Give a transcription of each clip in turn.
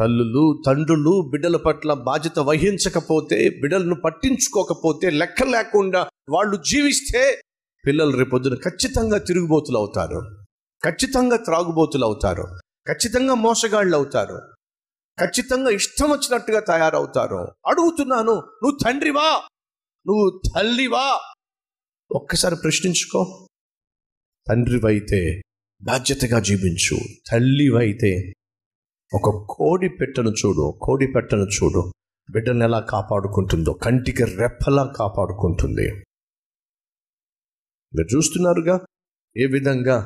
తల్లులు తండ్రులు బిడ్డల పట్ల బాధ్యత వహించకపోతే బిడ్డలను పట్టించుకోకపోతే లెక్క లేకుండా వాళ్ళు జీవిస్తే పిల్లలు రేపొద్దున ఖచ్చితంగా తిరుగుబోతులు అవుతారు. ఖచ్చితంగా త్రాగుబోతులు అవుతారు. ఖచ్చితంగా మోసగాళ్ళు అవుతారు. ఖచ్చితంగా ఇష్టం వచ్చినట్టుగా తయారవుతారు. అడుగుతున్నాను నువ్వు తండ్రివా నువ్వు తల్లివా ఒక్కసారి ప్రశ్నించుకో. తండ్రివైతే బాధ్యతగా జీవించు. తల్లివైతే ఒక కోడి పెట్టను చూడు కోడి పెట్టను చూడు. బిడ్డను ఎలా కాపాడుకుంటుందో కంటికి రెప్పలా కాపాడుకుంటుంది. మీరు చూస్తున్నారుగా? ఏ విధంగా?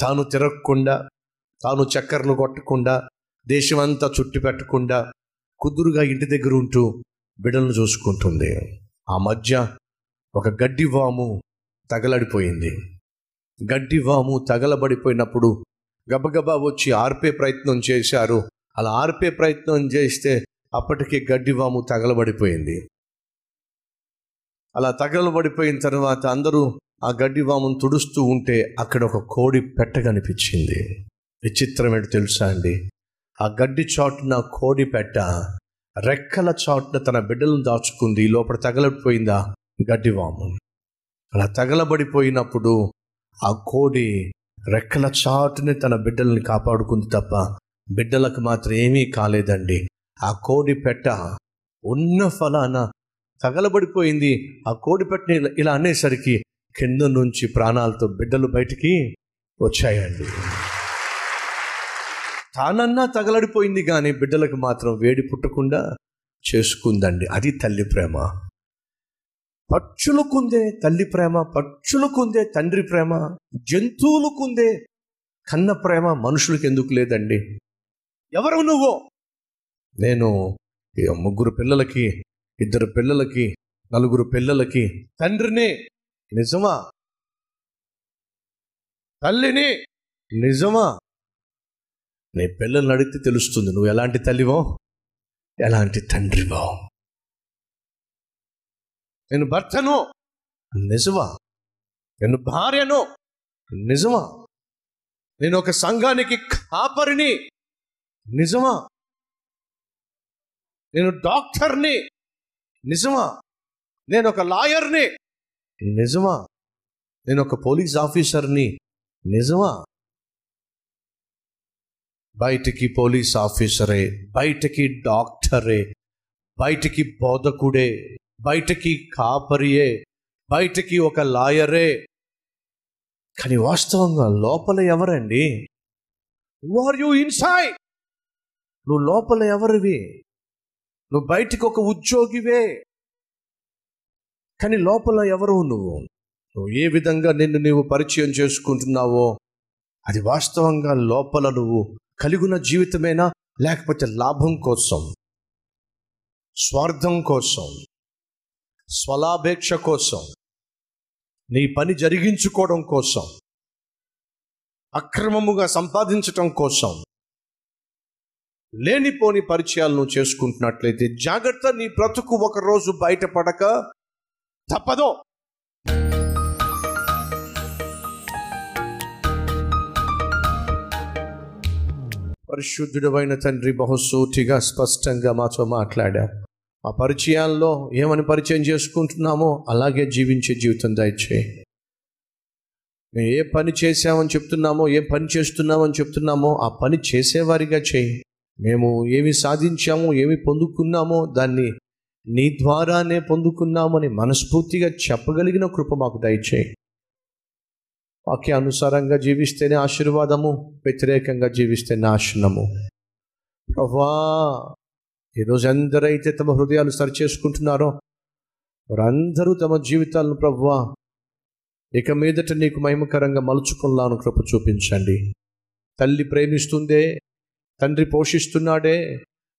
తాను తిరగకుండా తాను చక్కర్లు కొట్టకుండా దేశమంతా చుట్టి పెట్టకుండా కుదురుగా ఇంటి దగ్గర ఉంటూ బిడ్డలను చూసుకుంటుంది. ఆ మధ్య ఒక గడ్డి వాము తగలడిపోయింది. గడ్డి వాము తగలబడిపోయినప్పుడు గబగబా వచ్చి ఆర్పే ప్రయత్నం చేశారు. అలా ఆర్పే ప్రయత్నం చేస్తే అప్పటికే గడ్డి వాము తగలబడిపోయింది. అలా తగలబడిపోయిన తర్వాత అందరూ ఆ గడ్డి వామును తుడుస్తూ ఉంటే అక్కడ ఒక కోడి పెట్ట కనిపించింది. విచిత్రం ఏంటి తెలుసా అండి? ఆ గడ్డి చాటున కోడి పెట్ట రెక్కల చాటున తన బిడ్డలను దాచుకుంది. లోపల తగలబడిపోయిందా? గడ్డి వాము. అలా తగలబడిపోయినప్పుడు ఆ కోడి రెక్కల చాటుని తన బిడ్డల్ని కాపాడుకుంది తప్ప బిడ్డలకు మాత్రం ఏమీ కాలేదండి. ఆ కోడి పెట్ట ఉన్న ఫలాన తగలబడిపోయింది. ఆ కోడి పెట్టని ఇలా- ఇలా అనేసరికి కింద నుంచి ప్రాణాలతో బిడ్డలు బయటికి వచ్చాయండి. తానన్నా తగలడిపోయింది కానీ బిడ్డలకు మాత్రం వేడి పుట్టకుండా చేసుకుందండి. అది తల్లి ప్రేమ. పక్షులకుందే తల్లి ప్రేమ పక్షులకుందే తండ్రి ప్రేమ జంతువులకుందే కన్న ప్రేమ మనుషులకు ఎందుకు లేదండి? ఎవరు నువ్వు? నేను ముగ్గురు పిల్లలకి ఇద్దరు పిల్లలకి నలుగురు పిల్లలకి. తండ్రిని. నిజమా? తల్లిని. నిజమా? నీ పిల్లల్ని అడిగితే తెలుస్తుంది నువ్వు ఎలాంటి తల్లివో? ఎలాంటి తండ్రివో? నేను భర్తను. నిజమా? నేను భార్యను. నిజమా? నేను ఒక సంఘానికి కాపరిని. నిజమా? నేను డాక్టర్ని. నిజమా? నేను ఒక లాయర్ని. నిజమా? నేను ఒక పోలీస్ ఆఫీసర్ని. నిజమా? బయటికి పోలీస్ ఆఫీసరే బయటికి డాక్టరే బయటికి బోధకుడే బయటకి కాపరియే బయటికి ఒక లాయరే. కానీ వాస్తవంగా లోపల ఎవరండి? ఆర్ యూ ఇన్సైడ్ నువ్వు లోపల ఎవరివి? నువ్వు బయటికి ఒక ఉద్యోగివే. కానీ లోపల ఎవరు నువ్వు? నువ్వు ఏ విధంగా నిన్ను నీవు పరిచయం చేసుకుంటున్నావో? అది వాస్తవంగా లోపల నువ్వు కలిగిన జీవితమేనా? లేకపోతే లాభం కోసం? స్వార్థం కోసం? స్వలాభేక్ష కోసం నీ పని జరిగించుకోవడం కోసం అక్రమముగా సంపాదించటం కోసం లేనిపోని పరిచయాలను చేసుకుంటున్నట్లయితే జాగ్రత్త నీ బ్రతుకు ఒక రోజు బయటపడక తప్పదో. పరిశుద్ధుడమైన తండ్రి బహుసూటిగా స్పష్టంగా మాతో మాట్లాడా ఆ పరిచయాల్లో ఏమని పరిచయం చేసుకుంటున్నామో అలాగే జీవించే జీవితం దయచేయి. మేము ఏ పని చేసామని చెప్తున్నామో ఏ పని చేస్తున్నామని చెప్తున్నామో ఆ పని చేసేవారిగా చేయి. మేము ఏమి సాధించామో ఏమి పొందుకున్నామో దాన్ని నీ ద్వారానే పొందుకున్నామని మనస్ఫూర్తిగా చెప్పగలిగిన కృప మాకు దయచేయి. వాక్యానుసారంగా జీవిస్తేనే ఆశీర్వాదము వ్యతిరేకంగా జీవిస్తే నాశనము ప్రభా ఈరోజు ఎందరైతే తమ హృదయాలు సరిచేసుకుంటున్నారో వారందరూ తమ జీవితాలను ప్రవ్వా ఇక మీదట నీకు మహిమకరంగా మలుచుకున్నాను కృప చూపించండి. తల్లి ప్రేమిస్తుందే తండ్రి పోషిస్తున్నాడే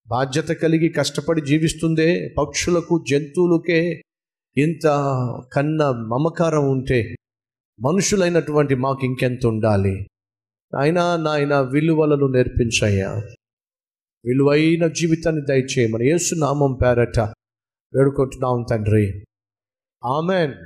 బాధ్యత కలిగి కష్టపడి జీవిస్తుందే పక్షులకు జంతువులకే ఇంత కన్న మమకారం ఉంటే మనుషులైనటువంటి మాకు ఇంకెంత ఉండాలి? అయినా నాయన విలువలను నేర్పించయ్యా. విలువైన జీవితాన్ని దయచేయమని యేసు నామం పేరట వేడుకుంటున్నాం తండ్రి. ఆమెన్.